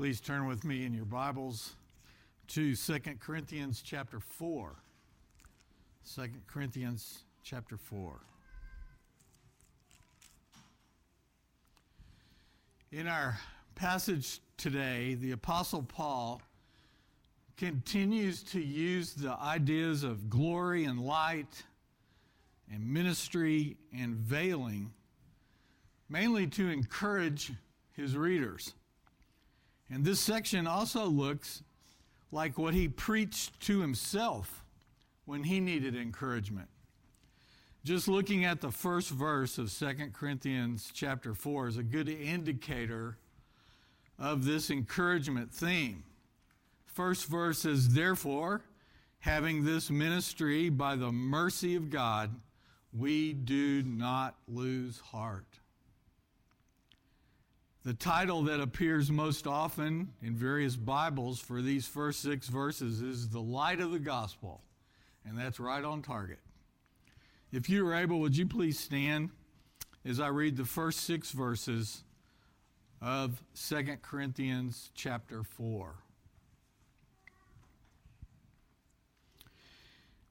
Please turn with me in your Bibles to 2 Corinthians chapter 4. 2 Corinthians chapter 4. In our passage today, the Apostle Paul continues to use the ideas of glory and light and ministry and veiling mainly to encourage his readers. And this section also looks like what he preached to himself when he needed encouragement. Just looking at the first verse of 2 Corinthians chapter 4 is a good indicator of this encouragement theme. First verse says, Therefore, having this ministry by the mercy of God, we do not lose heart. The title that appears most often in various Bibles for these first six verses is The Light of the Gospel, and that's right on target. If you are able, would you please stand as I read the first six verses of 2 Corinthians chapter 4.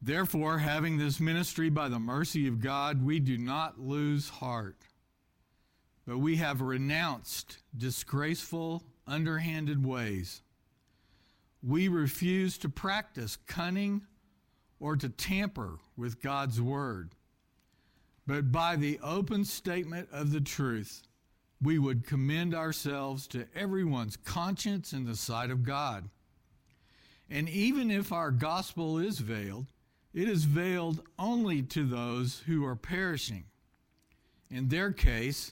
Therefore, having this ministry by the mercy of God, we do not lose heart but we have renounced disgraceful, underhanded ways. We refuse to practice cunning or to tamper with God's word. But by the open statement of the truth, we would commend ourselves to everyone's conscience in the sight of God. And even if our gospel is veiled, it is veiled only to those who are perishing. In their case,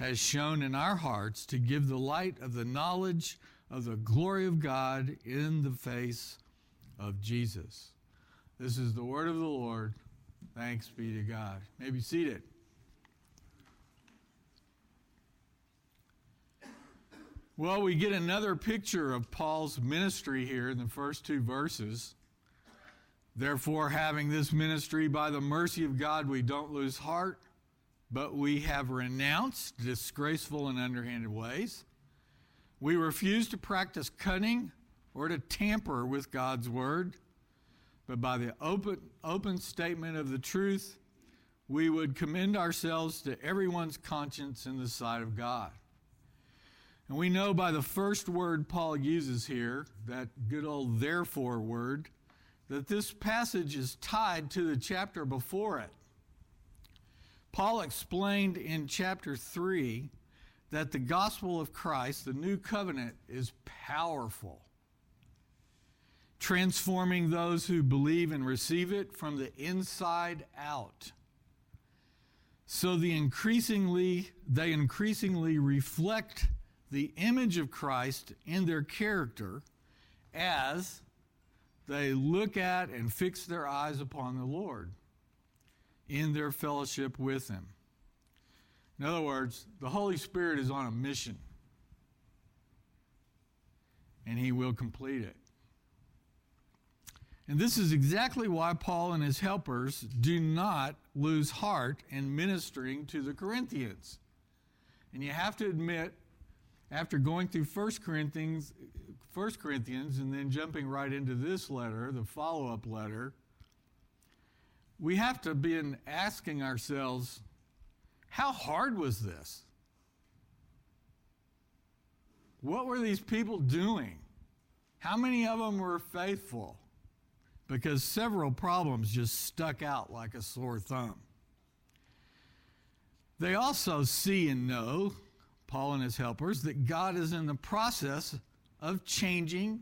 has shone in our hearts to give the light of the knowledge of the glory of God in the face of Jesus. This is the word of the Lord. Thanks be to God. May be seated. Well, we get another picture of Paul's ministry here in the first two verses. Therefore, having this ministry by the mercy of God, we don't lose heart but we have renounced disgraceful and underhanded ways. We refuse to practice cunning or to tamper with God's word, but by the open, open statement of the truth, we would commend ourselves to everyone's conscience in the sight of God. And we know by the first word Paul uses here, that good old therefore word, that this passage is tied to the chapter before it. Paul explained in chapter 3 that the gospel of Christ, the new covenant, is powerful, transforming those who believe and receive it from the inside out. So the increasingly they increasingly reflect the image of Christ in their character as they look at and fix their eyes upon the Lord in their fellowship with Him. In other words, the Holy Spirit is on a mission, and He will complete it. And this is exactly why Paul and his helpers do not lose heart in ministering to the Corinthians. And you have to admit, after going through 1 Corinthians, 1 Corinthians and then jumping right into this letter, the follow up letter, we have to be asking ourselves, how hard was this? What were these people doing? How many of them were faithful? Because several problems just stuck out like a sore thumb. They also see and know, Paul and his helpers, that God is in the process of changing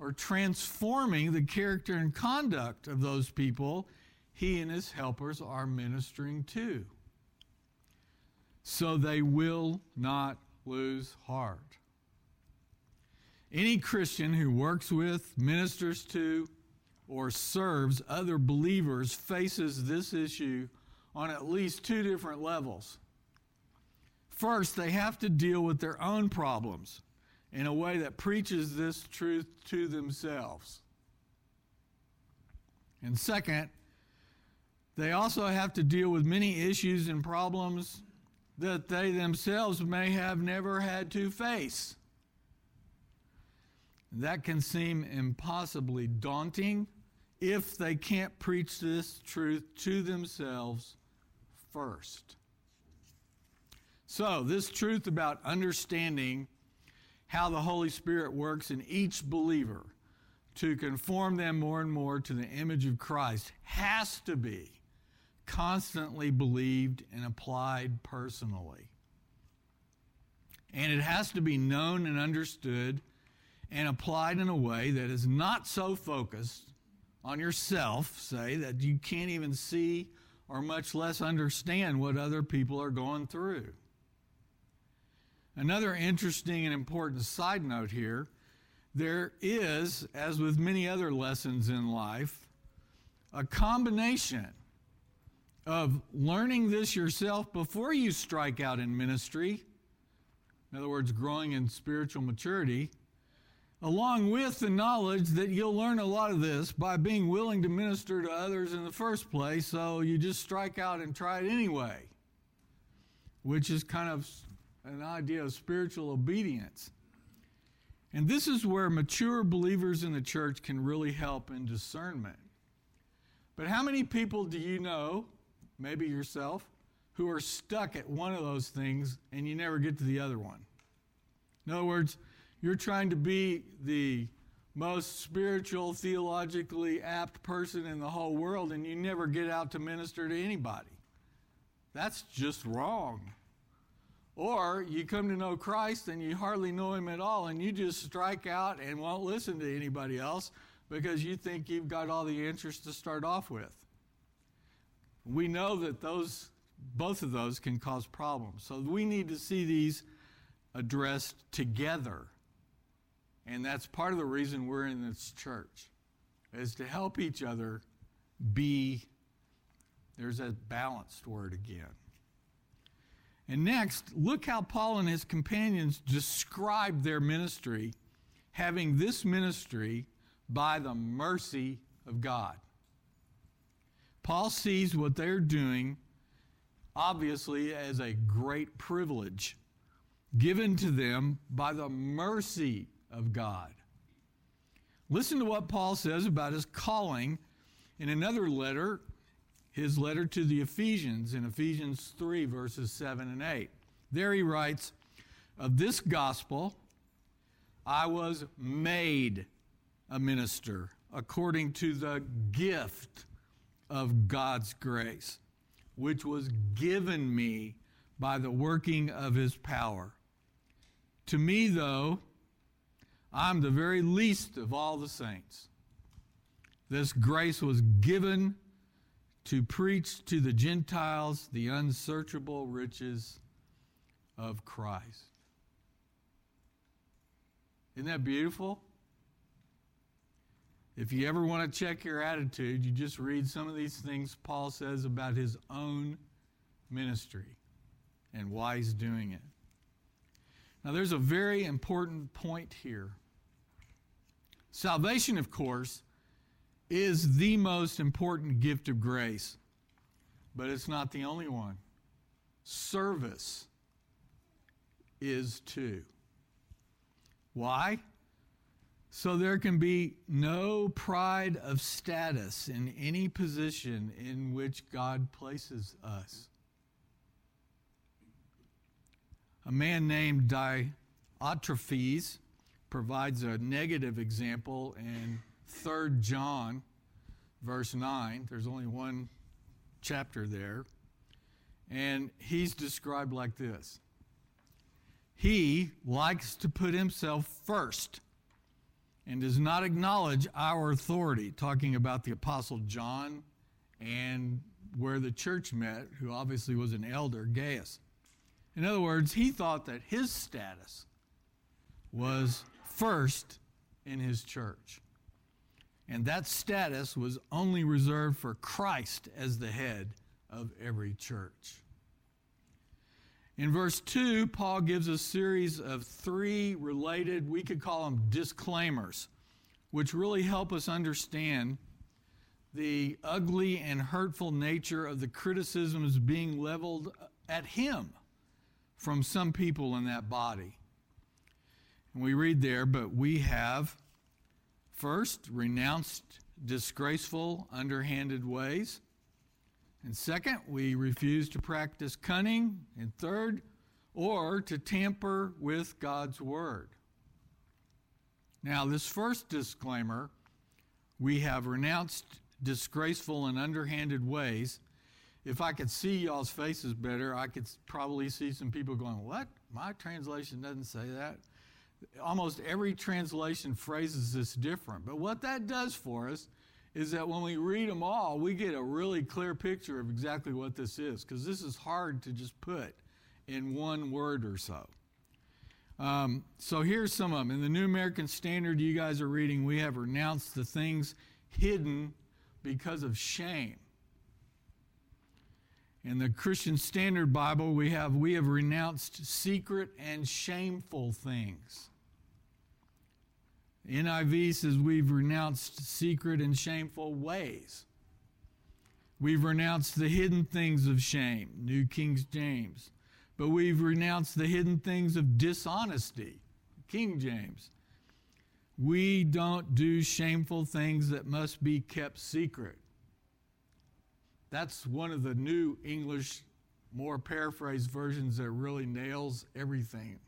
or transforming the character and conduct of those people he and his helpers are ministering to. So they will not lose heart. Any Christian who works with, ministers to, or serves other believers faces this issue on at least two different levels. First, they have to deal with their own problems in a way that preaches this truth to themselves. And second, they also have to deal with many issues and problems that they themselves may have never had to face. That can seem impossibly daunting if they can't preach this truth to themselves first. So, this truth about understanding how the Holy Spirit works in each believer to conform them more and more to the image of Christ has to be constantly believed and applied personally. And it has to be known and understood and applied in a way that is not so focused on yourself, say, that you can't even see or much less understand what other people are going through. Another interesting and important side note here there is, as with many other lessons in life, a combination of learning this yourself before you strike out in ministry, in other words, growing in spiritual maturity, along with the knowledge that you'll learn a lot of this by being willing to minister to others in the first place, so you just strike out and try it anyway, which is kind of an idea of spiritual obedience. And this is where mature believers in the church can really help in discernment. But how many people do you know, maybe yourself, who are stuck at one of those things and you never get to the other one? In other words, you're trying to be the most spiritual, theologically apt person in the whole world, and you never get out to minister to anybody. That's just wrong. Or you come to know Christ and you hardly know Him at all, and you just strike out and won't listen to anybody else because you think you've got all the answers to start off with. We know that those, both of those can cause problems. So we need to see these addressed together and that's part of the reason we're in this church, is to help each other be, there's a balanced word again. And next, look how Paul and his companions describe their ministry, having this ministry by the mercy of God. Paul sees what they're doing, obviously, as a great privilege given to them by the mercy of God. Listen to what Paul says about his calling in another letter, his letter to the Ephesians in Ephesians 3, verses 7 and 8. There he writes, Of this gospel I was made a minister according to the gift of God's grace, which was given me by the working of his power. To me, though, I'm the very least of all the saints. This grace was given to preach to the Gentiles the unsearchable riches of Christ. Isn't that beautiful? If you ever want to check your attitude, you just read some of these things Paul says about his own ministry and why he's doing it. Now, there's a very important point here. Salvation, of course, is the most important gift of grace, but it's not the only one. Service is too. Why? So there can be no pride of status in any position in which God places us. A man named Diotrephes provides a negative example in 3 John, verse 9. There's only one chapter there. And he's described like this He likes to put himself first and does not acknowledge our authority, talking about the Apostle John and where the church met, who obviously was an elder, Gaius. In other words, he thought that his status was first in his church. And that status was only reserved for Christ as the head of every church. In verse 2, Paul gives a series of three related, we could call them disclaimers, which really help us understand the ugly and hurtful nature of the criticisms being leveled at him from some people in that body. And we read there, but we have first renounced disgraceful, underhanded ways. And second, we refuse to practice cunning. And third, or to tamper with God's word. Now, this first disclaimer, we have renounced disgraceful and underhanded ways. If I could see y'all's faces better, I could probably see some people going, What? My translation doesn't say that. Almost every translation phrases this different. But what that does for us is that when we read them all, we get a really clear picture of exactly what this is, because this is hard to just put in one word or so. Um, so here's some of them. In the New American Standard you guys are reading, we have renounced the things hidden because of shame. In the Christian Standard Bible, we have we have renounced secret and shameful things. NIV says we've renounced secret and shameful ways. We've renounced the hidden things of shame, New King James. But we've renounced the hidden things of dishonesty, King James. We don't do shameful things that must be kept secret. That's one of the new English, more paraphrased versions that really nails everything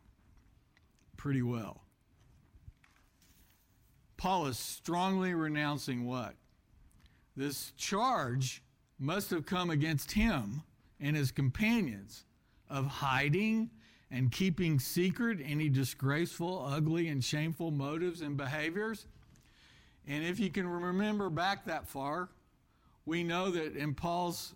pretty well. Paul is strongly renouncing what? This charge must have come against him and his companions of hiding and keeping secret any disgraceful, ugly, and shameful motives and behaviors. And if you can remember back that far, we know that in Paul's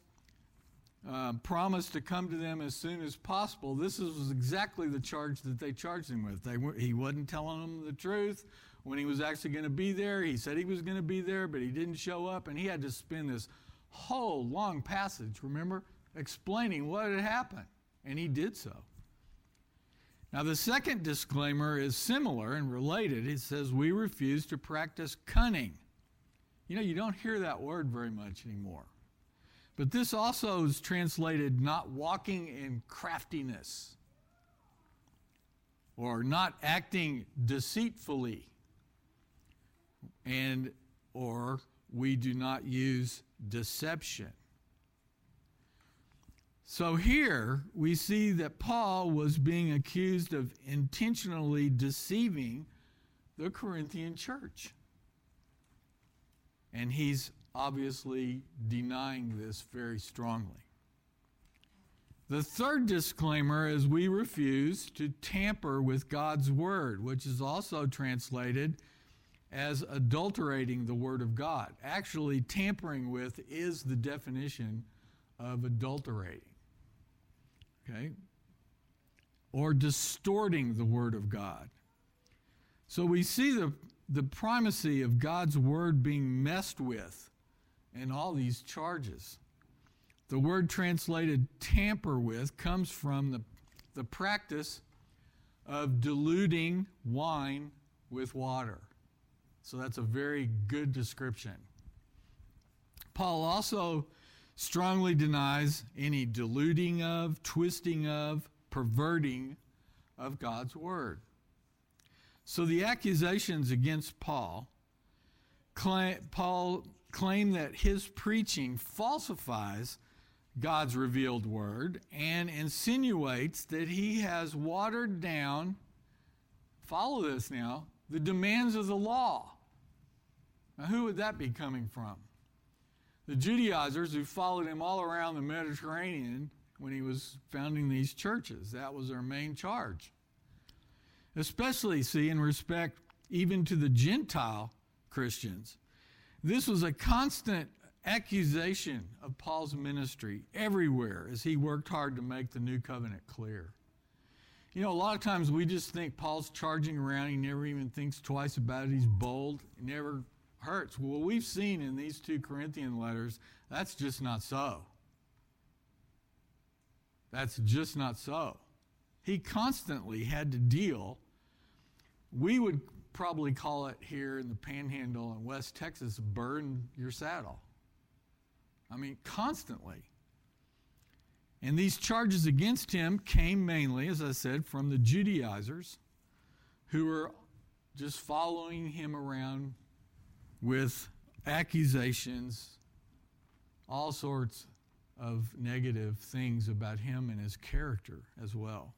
uh, promise to come to them as soon as possible, this was exactly the charge that they charged him with. They, he wasn't telling them the truth when he was actually going to be there. He said he was going to be there, but he didn't show up, and he had to spend this whole long passage, remember, explaining what had happened. And he did so. Now, the second disclaimer is similar and related. It says, We refuse to practice cunning. You know, you don't hear that word very much anymore. But this also is translated not walking in craftiness or not acting deceitfully and or we do not use deception. So here we see that Paul was being accused of intentionally deceiving the Corinthian church. And he's obviously denying this very strongly. The third disclaimer is we refuse to tamper with God's word, which is also translated as adulterating the word of God. Actually, tampering with is the definition of adulterating okay? Or distorting the Word of God. So we see the, the primacy of God's Word being messed with in all these charges. The word translated tamper with comes from the, the practice of diluting wine with water. So that's a very good description. Paul also strongly denies any diluting of, twisting of, perverting of God's word. So the accusations against Paul, Paul claim that his preaching falsifies God's revealed word and insinuates that he has watered down, follow this now, the demands of the law. Now, who would that be coming from? the Judaizers who followed him all around the Mediterranean when he was founding these churches. That was their main charge. Especially, see, in respect even to the Gentile Christians. This was a constant accusation of Paul's ministry everywhere as he worked hard to make the new covenant clear. You know, a lot of times we just think Paul's charging around. He never even thinks twice about it. He's bold. He never hurts. Well, we've seen in these two Corinthian letters, that's just not so. That's just not so. He constantly had to deal. We would probably call it here in the panhandle in West Texas, burn your saddle. I mean, constantly. And these charges against him came mainly, as I said, from the Judaizers who were just following him around with accusations, all sorts of negative things about him and his character as well.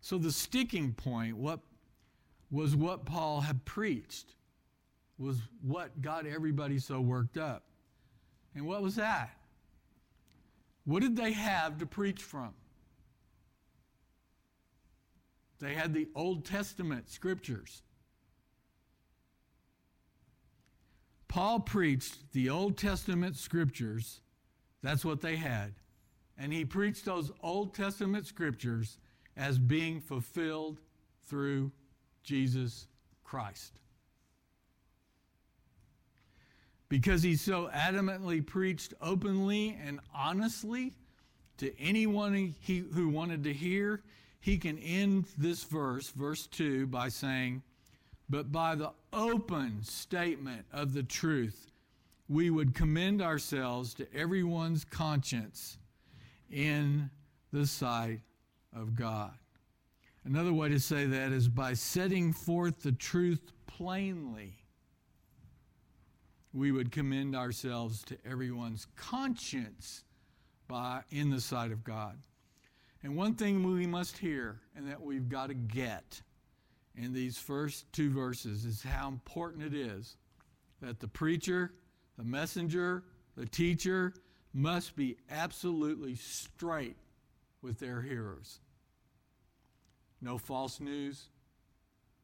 So the sticking point, what was what Paul had preached, was what got everybody so worked up. And what was that? What did they have to preach from? They had the Old Testament scriptures. Paul preached the Old Testament scriptures. That's what they had. And he preached those Old Testament scriptures as being fulfilled through Jesus Christ. because he so adamantly preached openly and honestly to anyone he, who wanted to hear, he can end this verse, verse 2, by saying, But by the open statement of the truth, we would commend ourselves to everyone's conscience in the sight of God. Another way to say that is by setting forth the truth plainly we would commend ourselves to everyone's conscience by in the sight of God. And one thing we must hear and that we've got to get in these first two verses is how important it is that the preacher, the messenger, the teacher must be absolutely straight with their hearers. No false news,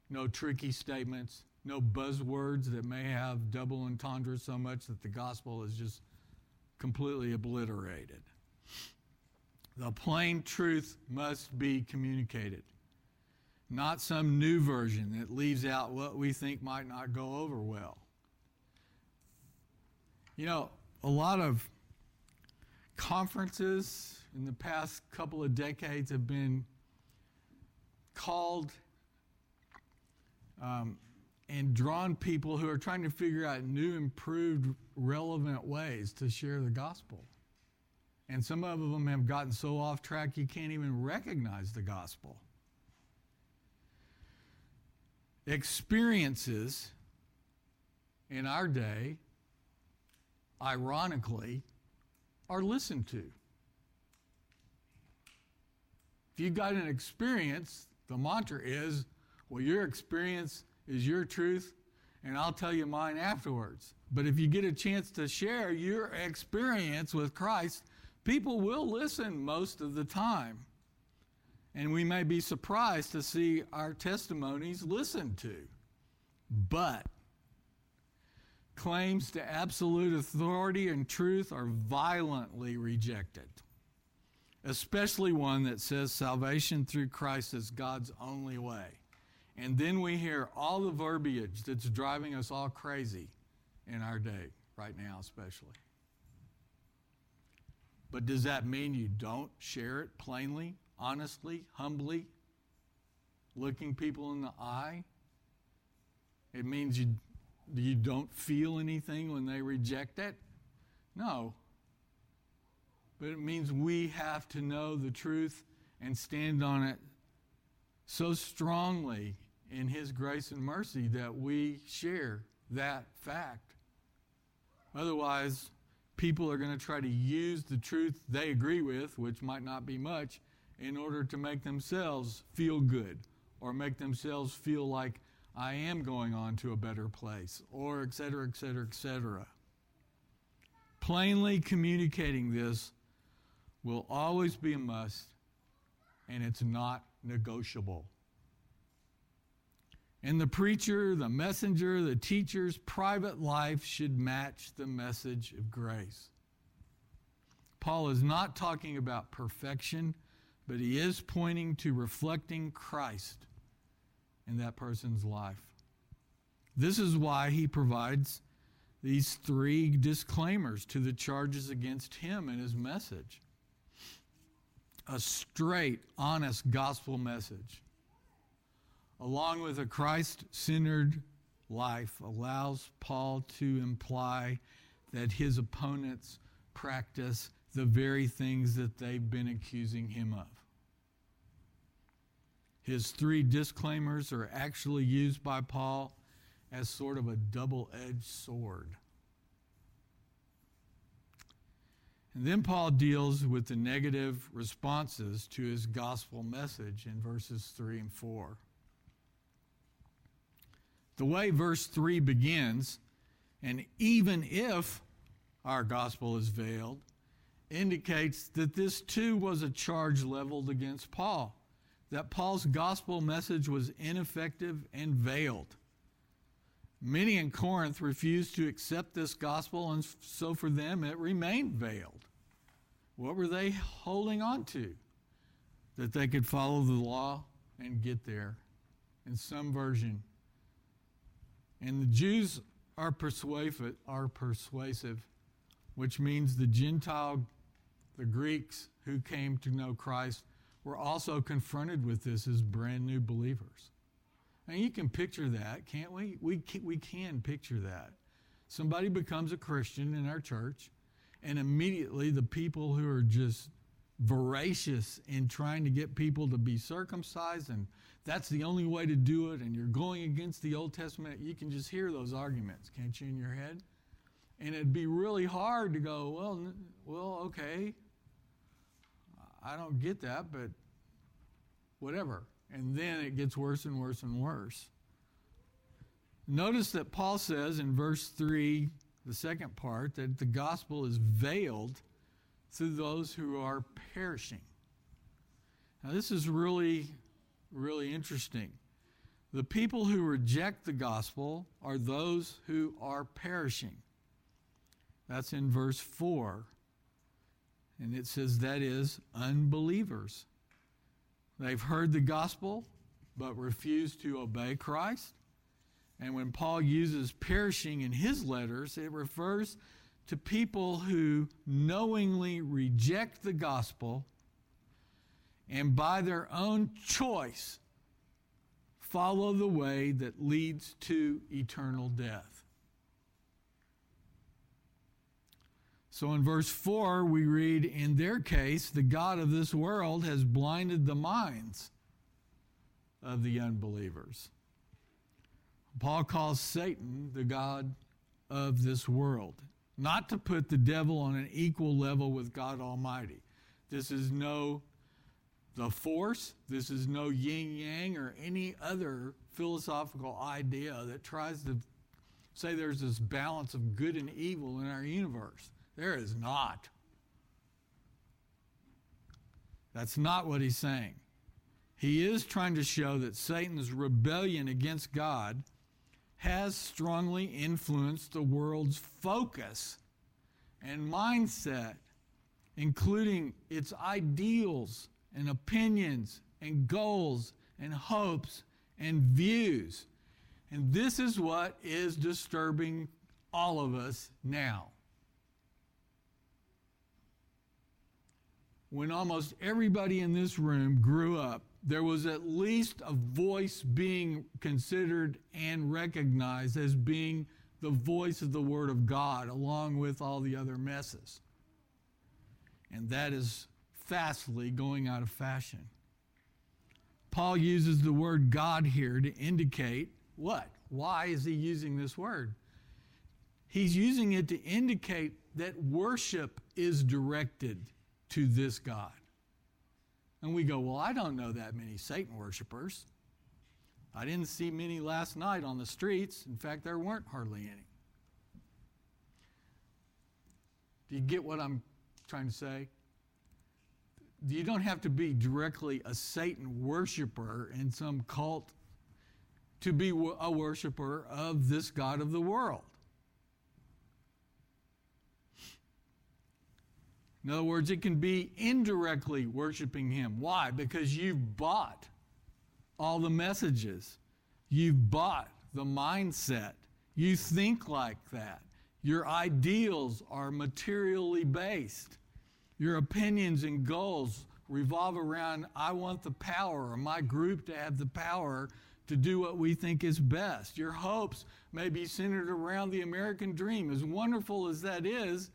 no tricky statements, no buzzwords that may have double entendre so much that the gospel is just completely obliterated. The plain truth must be communicated, not some new version that leaves out what we think might not go over well. You know, a lot of conferences in the past couple of decades have been called um, and drawn people who are trying to figure out new, improved, relevant ways to share the gospel. And some of them have gotten so off track you can't even recognize the gospel. Experiences in our day, ironically, are listened to. If you've got an experience, the mantra is, well, your experience is your truth, and I'll tell you mine afterwards. But if you get a chance to share your experience with Christ, people will listen most of the time. And we may be surprised to see our testimonies listened to. But claims to absolute authority and truth are violently rejected, especially one that says salvation through Christ is God's only way. And then we hear all the verbiage that's driving us all crazy in our day, right now, especially. But does that mean you don't share it plainly, honestly, humbly, looking people in the eye? It means you, you don't feel anything when they reject it? No. But it means we have to know the truth and stand on it so strongly in His grace and mercy that we share that fact. Otherwise, people are going to try to use the truth they agree with, which might not be much, in order to make themselves feel good or make themselves feel like I am going on to a better place, or et cetera, et cetera, et cetera. Plainly communicating this will always be a must, and it's not negotiable. And the preacher, the messenger, the teacher's private life should match the message of grace. Paul is not talking about perfection, but he is pointing to reflecting Christ in that person's life. This is why he provides these three disclaimers to the charges against him and his message. A straight, honest gospel message, along with a Christ centered life, allows Paul to imply that his opponents practice the very things that they've been accusing him of. His three disclaimers are actually used by Paul as sort of a double edged sword. And then Paul deals with the negative responses to his gospel message in verses 3 and 4. The way verse 3 begins, and even if our gospel is veiled, indicates that this too was a charge leveled against Paul, that Paul's gospel message was ineffective and veiled. Many in Corinth refused to accept this gospel, and so for them it remained veiled. What were they holding on to? That they could follow the law and get there. In some version. And the Jews are persuasive, are persuasive, which means the Gentile, the Greeks who came to know Christ, were also confronted with this as brand new believers. And you can picture that, can't we? We can, we can picture that. Somebody becomes a Christian in our church, and immediately the people who are just voracious in trying to get people to be circumcised, and that's the only way to do it, and you're going against the Old Testament, you can just hear those arguments, can't you, in your head? And it'd be really hard to go, well, well, okay, I don't get that, but whatever. And then it gets worse and worse and worse. Notice that Paul says in verse 3, the second part, that the gospel is veiled to those who are perishing. Now, this is really, really interesting. The people who reject the gospel are those who are perishing. That's in verse 4. And it says that is unbelievers. They've heard the gospel, but refuse to obey Christ. And when Paul uses perishing in his letters, it refers to people who knowingly reject the gospel and by their own choice follow the way that leads to eternal death. So in verse 4, we read, In their case, the God of this world has blinded the minds of the unbelievers. Paul calls Satan the God of this world, not to put the devil on an equal level with God Almighty. This is no the force, this is no yin yang or any other philosophical idea that tries to say there's this balance of good and evil in our universe. There is not. That's not what he's saying. He is trying to show that Satan's rebellion against God has strongly influenced the world's focus and mindset, including its ideals and opinions and goals and hopes and views. And this is what is disturbing all of us now. When almost everybody in this room grew up, there was at least a voice being considered and recognized as being the voice of the Word of God, along with all the other messes. And that is fastly going out of fashion. Paul uses the word God here to indicate what? Why is he using this word? He's using it to indicate that worship is directed to this God. And we go, Well, I don't know that many Satan worshipers. I didn't see many last night on the streets. In fact, there weren't hardly any. Do you get what I'm trying to say? You don't have to be directly a Satan worshiper in some cult to be a worshiper of this God of the world. In other words, it can be indirectly worshiping Him. Why? Because you've bought all the messages, you've bought the mindset, you think like that. Your ideals are materially based. Your opinions and goals revolve around I want the power or my group to have the power to do what we think is best. Your hopes may be centered around the American dream. As wonderful as that is,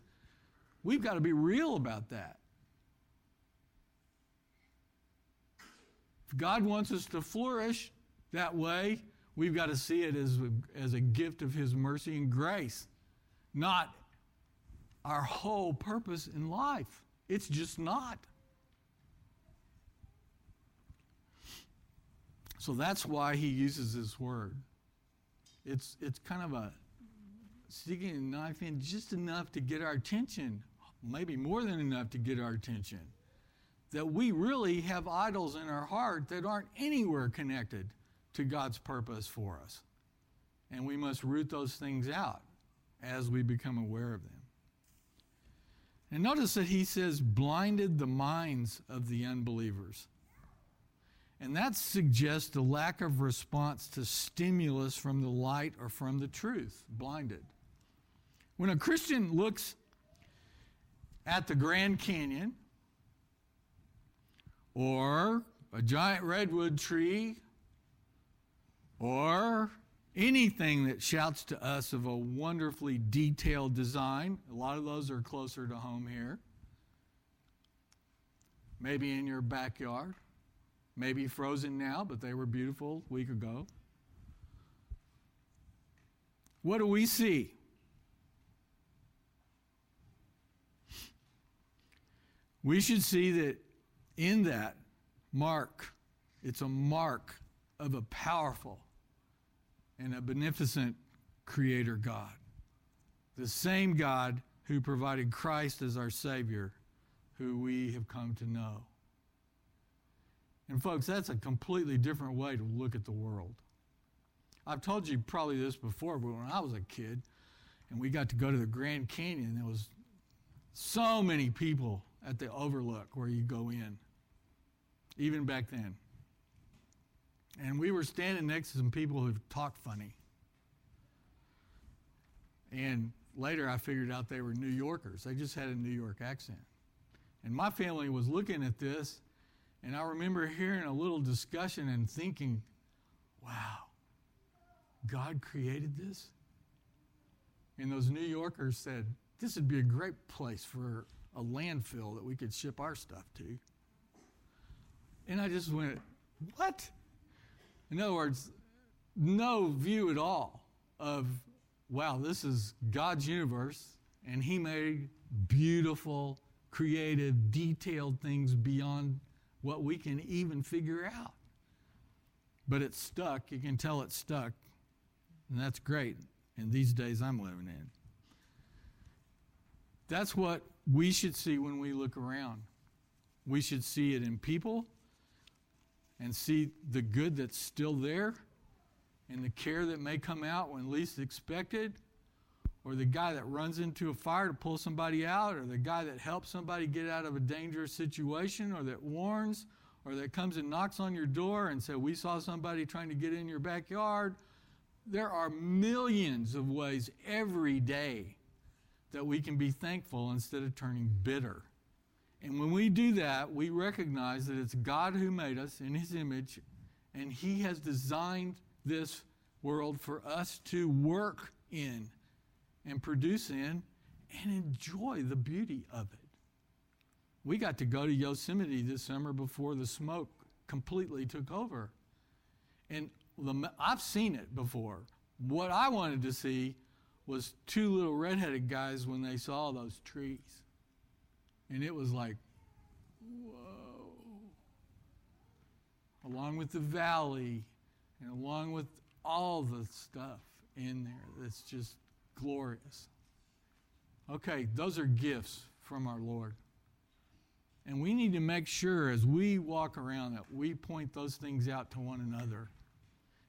we've got to be real about that. If God wants us to flourish that way, we've got to see it as a, as a gift of His mercy and grace, not our whole purpose in life. It's just not. So that's why he uses this word. It's, it's kind of a sticking a knife in just enough to get our attention, maybe more than enough to get our attention. That we really have idols in our heart that aren't anywhere connected to God's purpose for us. And we must root those things out as we become aware of them. And notice that he says, blinded the minds of the unbelievers. And that suggests a lack of response to stimulus from the light or from the truth, blinded. When a Christian looks at the Grand Canyon or a giant redwood tree or anything that shouts to us of a wonderfully detailed design, a lot of those are closer to home here, maybe in your backyard Maybe frozen now, but they were beautiful a week ago. What do we see? We should see that in that mark, it's a mark of a powerful and a beneficent Creator God. The same God who provided Christ as our Savior, who we have come to know. And, folks, that's a completely different way to look at the world. I've told you probably this before, but when I was a kid and we got to go to the Grand Canyon, there was so many people at the overlook where you go in, even back then. And we were standing next to some people who talked funny. And later I figured out they were New Yorkers. They just had a New York accent. And my family was looking at this and I remember hearing a little discussion and thinking, wow, God created this? And those New Yorkers said, this would be a great place for a landfill that we could ship our stuff to. And I just went, what? In other words, no view at all of, wow, this is God's universe, and He made beautiful, creative, detailed things beyond what we can even figure out. But it's stuck. You can tell it's stuck. And that's great in these days I'm living in. That's what we should see when we look around. We should see it in people and see the good that's still there and the care that may come out when least expected or the guy that runs into a fire to pull somebody out, or the guy that helps somebody get out of a dangerous situation, or that warns, or that comes and knocks on your door and says, We saw somebody trying to get in your backyard. There are millions of ways every day that we can be thankful instead of turning bitter. And when we do that, we recognize that it's God who made us in His image, and He has designed this world for us to work in and produce in and enjoy the beauty of it. We got to go to Yosemite this summer before the smoke completely took over. And the, I've seen it before. What I wanted to see was two little redheaded guys when they saw those trees. And it was like, whoa. Along with the valley and along with all the stuff in there that's just glorious. Okay, those are gifts from our Lord. And we need to make sure as we walk around that we point those things out to one another.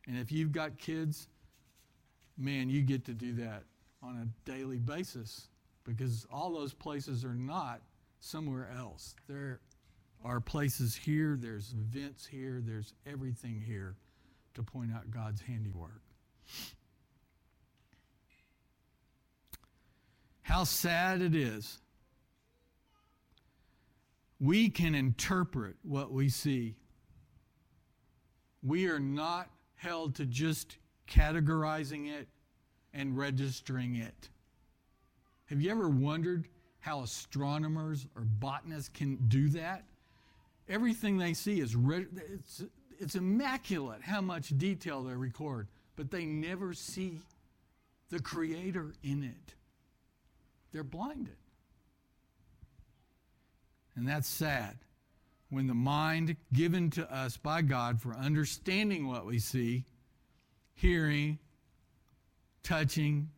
And if you've got kids, man, you get to do that on a daily basis because all those places are not somewhere else. There are places here, there's vents here, there's everything here to point out God's handiwork. How sad it is. We can interpret what we see. We are not held to just categorizing it and registering it. Have you ever wondered how astronomers or botanists can do that? Everything they see is re- it's, it's immaculate how much detail they record, but they never see the creator in it. They're blinded. And that's sad. When the mind given to us by God for understanding what we see, hearing, touching,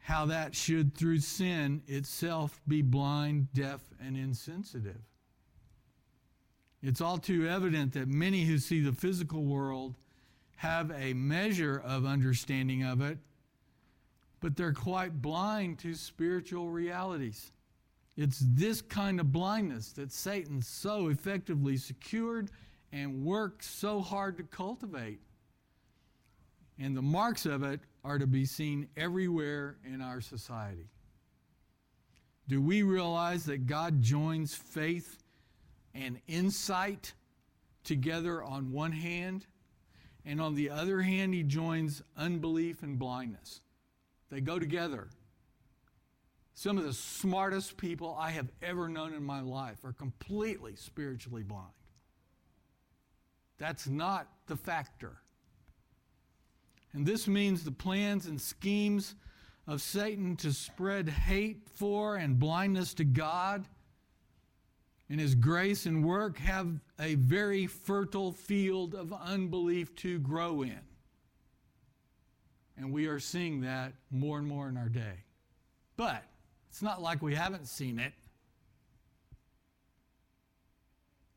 how that should, through sin itself, be blind, deaf, and insensitive. It's all too evident that many who see the physical world have a measure of understanding of it, but they're quite blind to spiritual realities. It's this kind of blindness that Satan so effectively secured and worked so hard to cultivate. And the marks of it are to be seen everywhere in our society. Do we realize that God joins faith and insight together on one hand, and on the other hand, He joins unbelief and blindness? They go together. Some of the smartest people I have ever known in my life are completely spiritually blind. That's not the factor. And this means the plans and schemes of Satan to spread hate for and blindness to God and his grace and work have a very fertile field of unbelief to grow in. And we are seeing that more and more in our day. But it's not like we haven't seen it.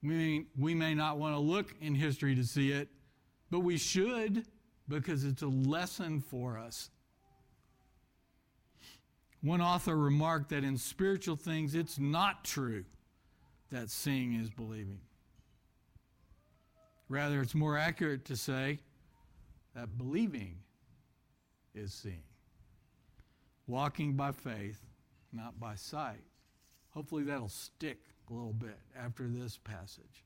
We may, we may not want to look in history to see it, but we should because it's a lesson for us. One author remarked that in spiritual things, it's not true that seeing is believing. Rather, it's more accurate to say that believing is seeing. Walking by faith, not by sight. Hopefully, that'll stick a little bit after this passage.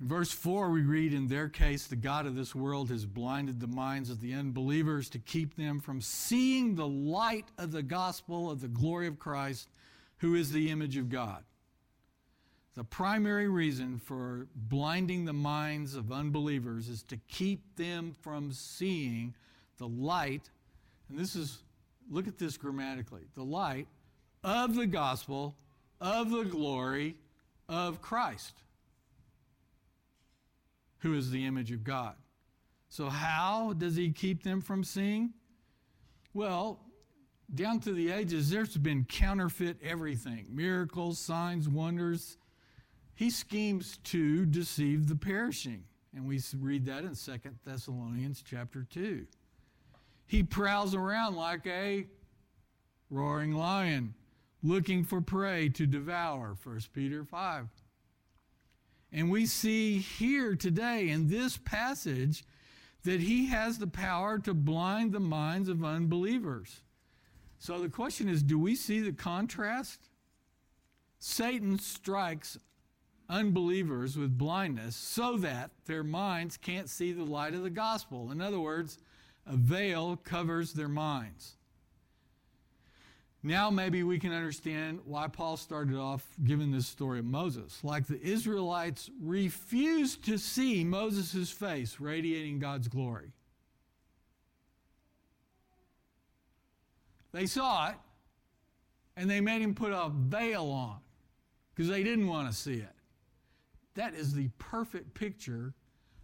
In verse 4, we read, In their case, the God of this world has blinded the minds of the unbelievers to keep them from seeing the light of the gospel of the glory of Christ, who is the image of God. The primary reason for blinding the minds of unbelievers is to keep them from seeing the light, and this is, look at this grammatically, the light of the gospel of the glory of Christ who is the image of God. So, how does he keep them from seeing? Well, down through the ages, there's been counterfeit everything miracles, signs, wonders. He schemes to deceive the perishing. And we read that in Second Thessalonians chapter 2. He prowls around like a roaring lion, looking for prey to devour, 1 Peter 5. And we see here today in this passage that he has the power to blind the minds of unbelievers. So the question is do we see the contrast? Satan strikes unbelievers with blindness so that their minds can't see the light of the gospel. In other words, a veil covers their minds. Now, maybe we can understand why Paul started off giving this story of Moses. Like the Israelites refused to see Moses' face radiating God's glory. They saw it, and they made him put a veil on because they didn't want to see it. That is the perfect picture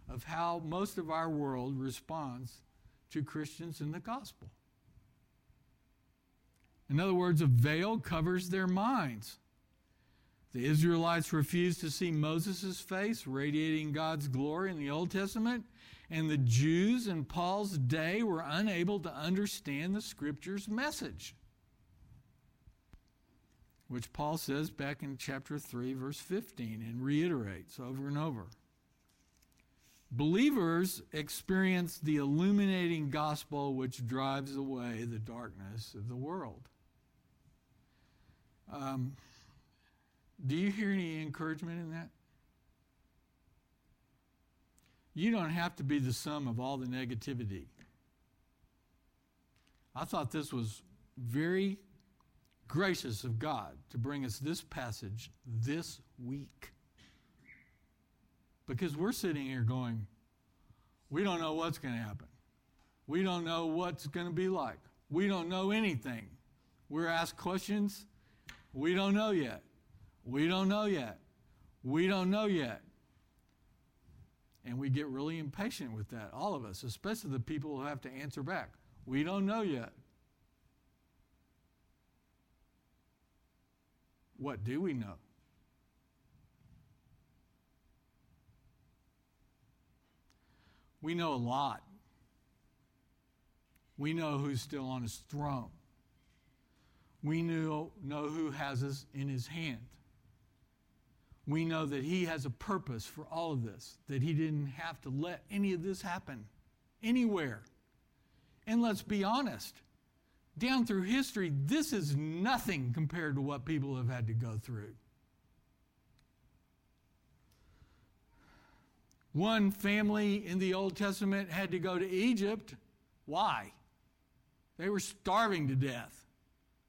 of how most of our world responds to Christians in the gospel. In other words, a veil covers their minds. The Israelites refused to see Moses' face radiating God's glory in the Old Testament, and the Jews in Paul's day were unable to understand the Scripture's message. which Paul says back in chapter 3, verse 15, and reiterates over and over. Believers experience the illuminating gospel which drives away the darkness of the world. Um, do you hear any encouragement in that? You don't have to be the sum of all the negativity. I thought this was very gracious of God to bring us this passage this week. Because we're sitting here going, we don't know what's going to happen. We don't know what's going to be like. We don't know anything. We're asked questions. We don't know yet. We don't know yet. We don't know yet. And we get really impatient with that, all of us, especially the people who have to answer back. We don't know yet. What do we know? We know a lot. We know who's still on his throne. We know, know who has us in his hand. We know that he has a purpose for all of this, that he didn't have to let any of this happen anywhere. And let's be honest, down through history, this is nothing compared to what people have had to go through. One family in the Old Testament had to go to Egypt. Why? They were starving to death.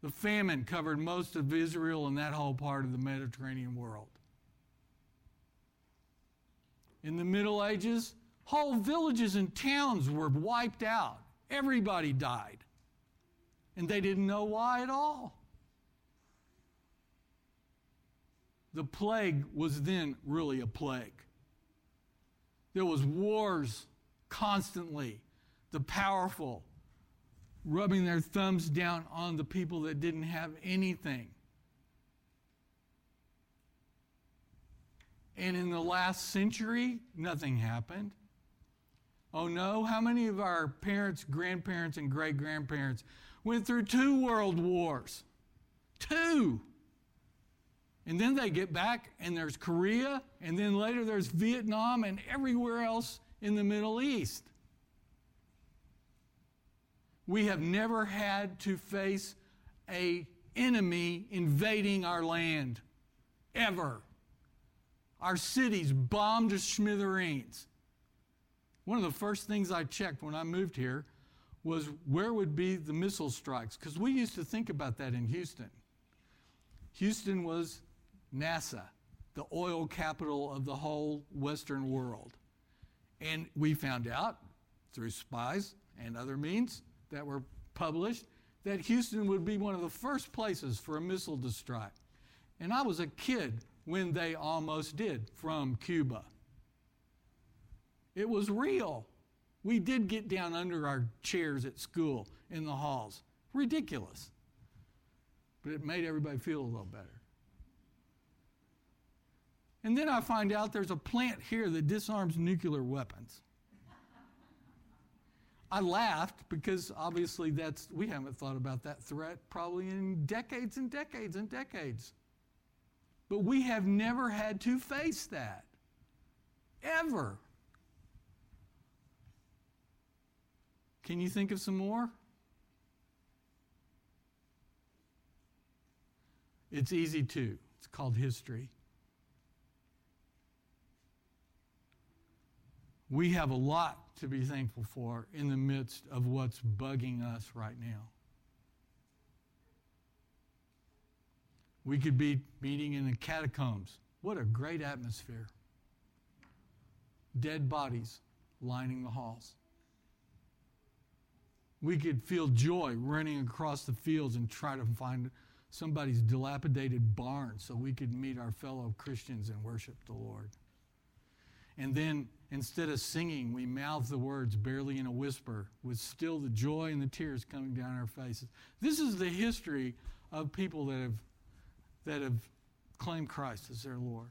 The famine covered most of Israel and that whole part of the Mediterranean world. In the Middle Ages, whole villages and towns were wiped out. Everybody died. And they didn't know why at all. The plague was then really a plague. There was wars constantly. The powerful rubbing their thumbs down on the people that didn't have anything. And in the last century, nothing happened. Oh no, how many of our parents, grandparents, and great grandparents went through two world wars? Two. And then they get back, and there's Korea, and then later there's Vietnam and everywhere else in the Middle East. We have never had to face a enemy invading our land ever. Our cities bombed to smithereens. One of the first things I checked when I moved here was where would be the missile strikes because we used to think about that in Houston. Houston was NASA, the oil capital of the whole Western world. And we found out through spies and other means that were published that Houston would be one of the first places for a missile to strike. And I was a kid when they almost did from Cuba. It was real. We did get down under our chairs at school in the halls. Ridiculous. But it made everybody feel a little better. And then I find out there's a plant here that disarms nuclear weapons. I laughed because obviously that's we haven't thought about that threat probably in decades and decades and decades. But we have never had to face that. Ever. Can you think of some more? It's easy to. It's called history. We have a lot to be thankful for in the midst of what's bugging us right now. We could be meeting in the catacombs. What a great atmosphere. Dead bodies lining the halls. We could feel joy running across the fields and try to find somebody's dilapidated barn so we could meet our fellow Christians and worship the Lord. And then instead of singing, we mouth the words barely in a whisper with still the joy and the tears coming down our faces. This is the history of people that have, that have claimed Christ as their Lord.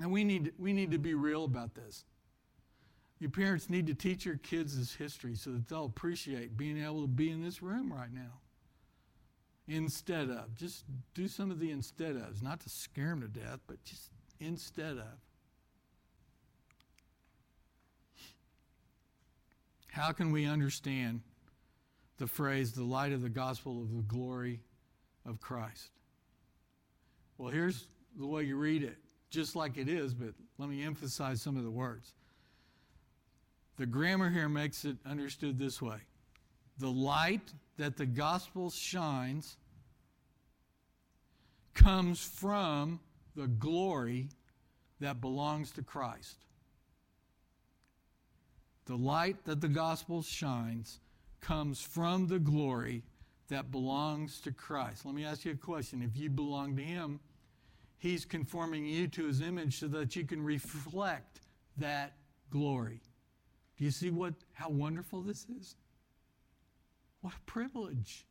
And we need, we need to be real about this. Your parents need to teach your kids this history so that they'll appreciate being able to be in this room right now instead of. Just do some of the instead ofs, not to scare them to death, but just instead of. How can we understand the phrase, the light of the gospel of the glory of Christ? Well, here's the way you read it, just like it is, but let me emphasize some of the words. The grammar here makes it understood this way the light that the gospel shines comes from the glory that belongs to Christ. The light that the gospel shines comes from the glory that belongs to Christ. Let me ask you a question. If you belong to Him, He's conforming you to His image so that you can reflect that glory. Do you see what how wonderful this is? What a privilege.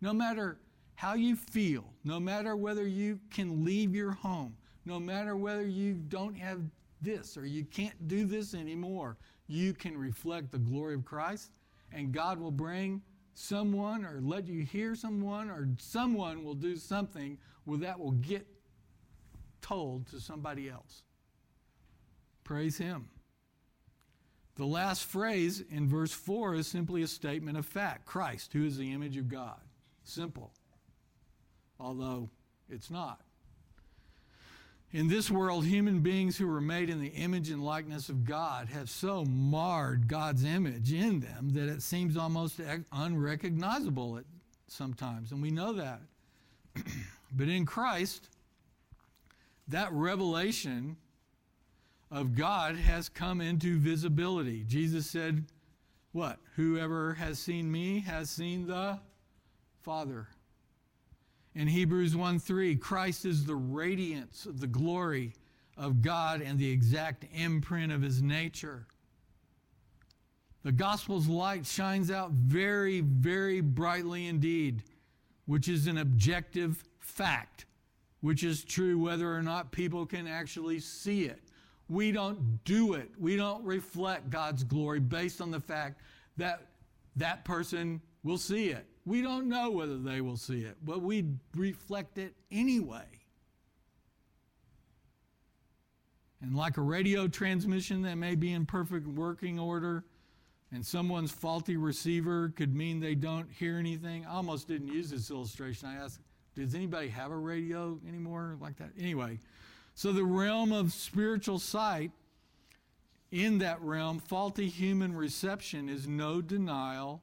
No matter how you feel, no matter whether you can leave your home, no matter whether you don't have this or you can't do this anymore, you can reflect the glory of Christ, and God will bring someone or let you hear someone, or someone will do something where that will get told to somebody else. Praise Him. The last phrase in verse 4 is simply a statement of fact Christ, who is the image of God. Simple. Although it's not. In this world, human beings who are made in the image and likeness of God have so marred God's image in them that it seems almost unrecognizable at sometimes, and we know that. but in Christ, that revelation of God has come into visibility. Jesus said, What? Whoever has seen me has seen the Father. In Hebrews 1 3, Christ is the radiance of the glory of God and the exact imprint of his nature. The gospel's light shines out very, very brightly indeed, which is an objective fact, which is true whether or not people can actually see it. We don't do it. We don't reflect God's glory based on the fact that that person will see it. We don't know whether they will see it, but we reflect it anyway. And like a radio transmission that may be in perfect working order, and someone's faulty receiver could mean they don't hear anything. I almost didn't use this illustration. I asked, does anybody have a radio anymore like that? Anyway, so the realm of spiritual sight, in that realm, faulty human reception is no denial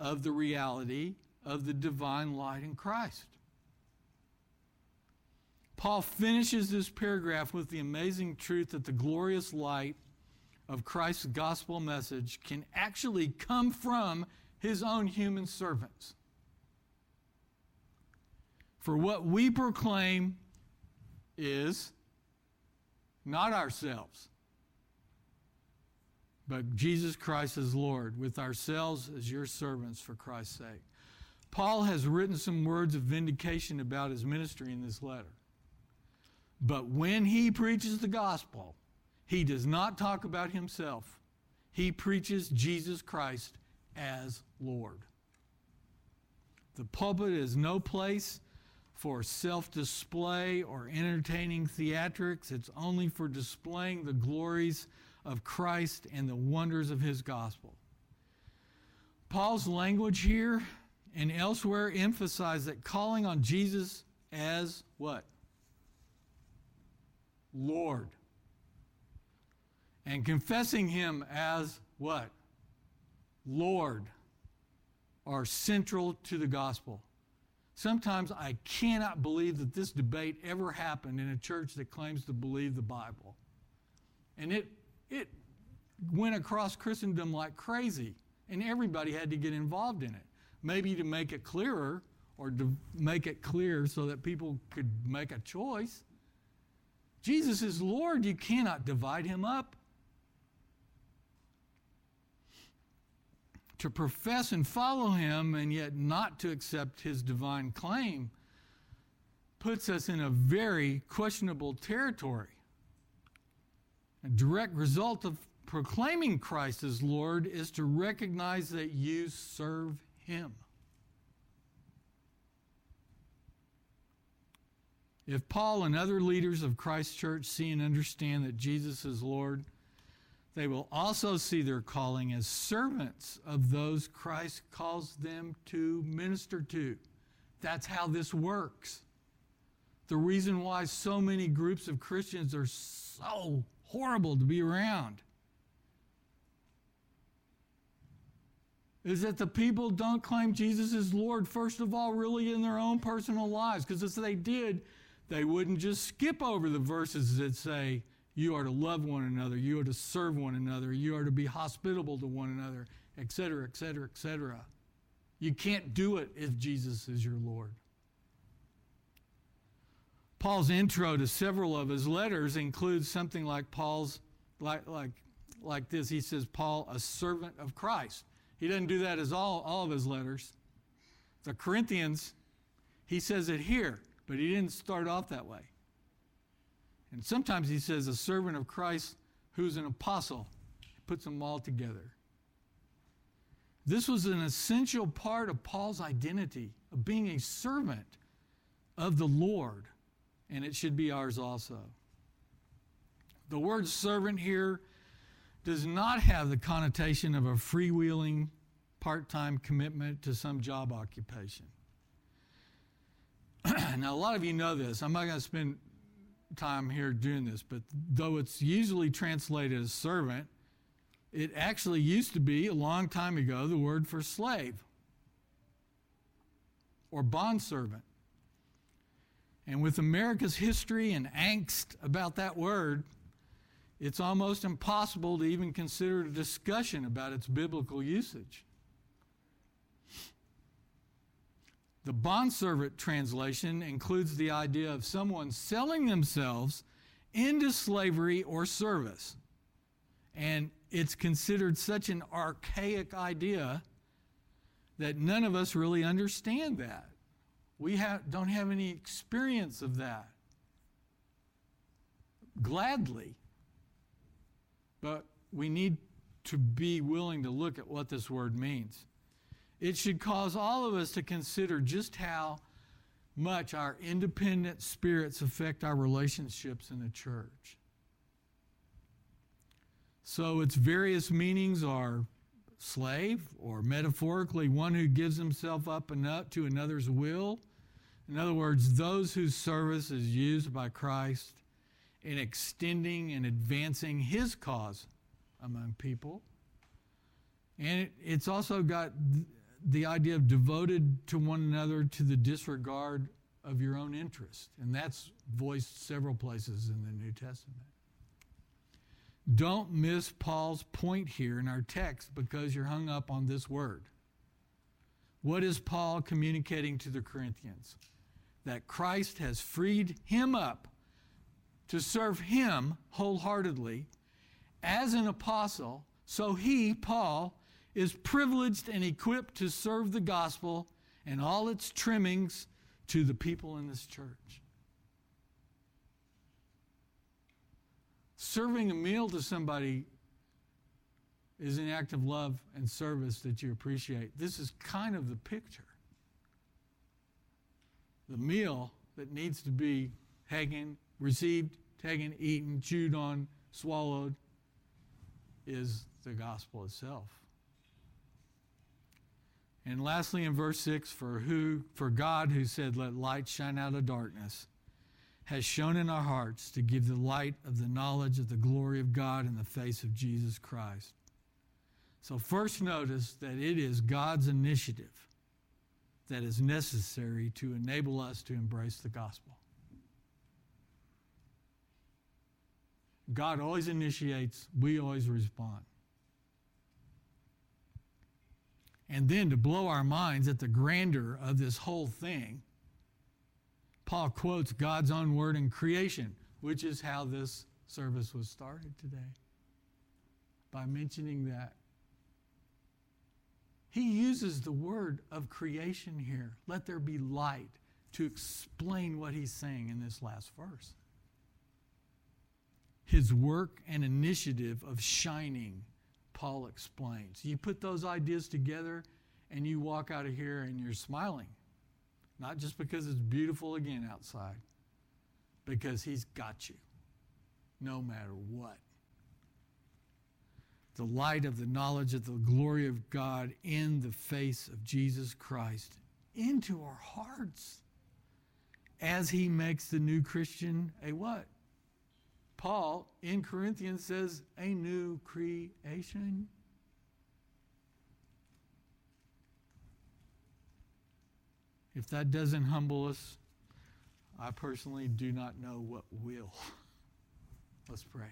of the reality of the divine light in Christ. Paul finishes this paragraph with the amazing truth that the glorious light of Christ's gospel message can actually come from his own human servants. For what we proclaim is not ourselves, but Jesus Christ as Lord, with ourselves as your servants for Christ's sake. Paul has written some words of vindication about his ministry in this letter. But when he preaches the gospel, he does not talk about himself. He preaches Jesus Christ as Lord. The pulpit is no place for self display or entertaining theatrics, it's only for displaying the glories of Christ and the wonders of his gospel. Paul's language here and elsewhere emphasize that calling on Jesus as what? Lord. And confessing him as what? Lord are central to the gospel. Sometimes I cannot believe that this debate ever happened in a church that claims to believe the Bible. And it it went across Christendom like crazy, and everybody had to get involved in it. Maybe to make it clearer or to make it clear so that people could make a choice. Jesus is Lord. You cannot divide him up. To profess and follow him and yet not to accept his divine claim puts us in a very questionable territory. A direct result of proclaiming Christ as Lord is to recognize that you serve Him. If Paul and other leaders of Christ's church see and understand that Jesus is Lord, they will also see their calling as servants of those Christ calls them to minister to. That's how this works. The reason why so many groups of Christians are so horrible to be around is that the people don't claim Jesus as Lord, first of all, really in their own personal lives. Because if they did, they wouldn't just skip over the verses that say, you are to love one another, you are to serve one another, you are to be hospitable to one another, etc., etc., etc. You can't do it if Jesus is your Lord. Paul's intro to several of his letters includes something like Paul's like like like this. He says, Paul, a servant of Christ. He doesn't do that as all, all of his letters. The Corinthians, he says it here, but he didn't start off that way. And sometimes he says a servant of Christ who's an apostle. He puts them all together. This was an essential part of Paul's identity of being a servant of the Lord, and it should be ours also. The word servant here does not have the connotation of a freewheeling part time commitment to some job occupation. now, a lot of you know this. I'm not going to spend time here doing this, but though it's usually translated as servant, it actually used to be a long time ago the word for slave or bondservant. And with America's history and angst about that word, it's almost impossible to even consider a discussion about its biblical usage. The bondservant translation includes the idea of someone selling themselves into slavery or service. And it's considered such an archaic idea that none of us really understand that. We have, don't have any experience of that. Gladly, but we need to be willing to look at what this word means. It should cause all of us to consider just how much our independent spirits affect our relationships in the church. So, its various meanings are slave, or metaphorically, one who gives himself up to another's will. In other words, those whose service is used by Christ in extending and advancing his cause among people. And it, it's also got the idea of devoted to one another to the disregard of your own interest. And that's voiced several places in the New Testament. Don't miss Paul's point here in our text because you're hung up on this word. What is Paul communicating to the Corinthians? That Christ has freed him up to serve him wholeheartedly as an apostle, so he, Paul, is privileged and equipped to serve the gospel and all its trimmings to the people in this church. Serving a meal to somebody is an act of love and service that you appreciate. This is kind of the picture. The meal that needs to be taken, received, taken, eaten, chewed on, swallowed, is the gospel itself. And lastly, in verse 6, for who for God who said, Let light shine out of darkness, has shone in our hearts to give the light of the knowledge of the glory of God in the face of Jesus Christ. So, first notice that it is God's initiative that is necessary to enable us to embrace the gospel. God always initiates, we always respond. And then to blow our minds at the grandeur of this whole thing, Paul quotes God's own word in creation, which is how this service was started today. By mentioning that. He uses the word of creation here, let there be light, to explain what he's saying in this last verse his work and initiative of shining, Paul explains. You put those ideas together and you walk out of here and you're smiling. Not just because it's beautiful again outside, because He's got you no matter what. The light of the knowledge of the glory of God in the face of Jesus Christ into our hearts as he makes the new Christian a what? Paul in Corinthians says a new creation. If that doesn't humble us, I personally do not know what will. Let's pray.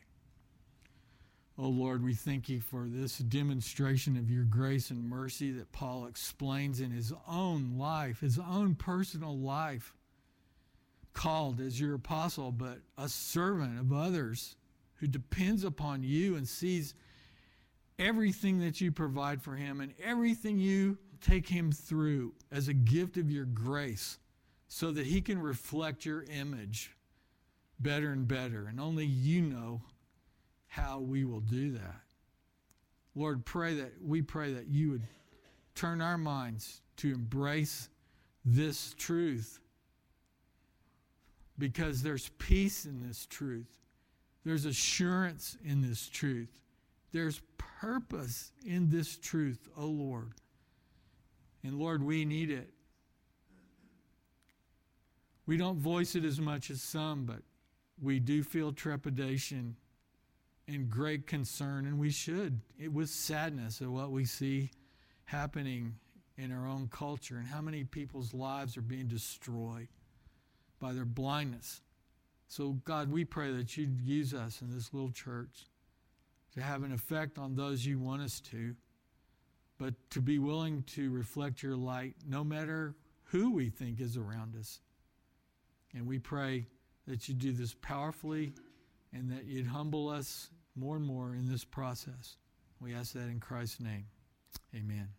Oh Lord, we thank you for this demonstration of your grace and mercy that Paul explains in his own life, his own personal life, called as your apostle, but a servant of others who depends upon you and sees everything that you provide for him and everything you take him through as a gift of your grace so that he can reflect your image better and better. And only you know how we will do that. Lord, pray that we pray that you would turn our minds to embrace this truth because there's peace in this truth. There's assurance in this truth. There's purpose in this truth, O oh Lord. And Lord, we need it. We don't voice it as much as some, but we do feel trepidation and great concern, and we should, it with sadness at what we see happening in our own culture and how many people's lives are being destroyed by their blindness. So, God, we pray that you'd use us in this little church to have an effect on those you want us to, but to be willing to reflect your light no matter who we think is around us. And we pray that you do this powerfully and that you'd humble us more and more in this process. We ask that in Christ's name. Amen.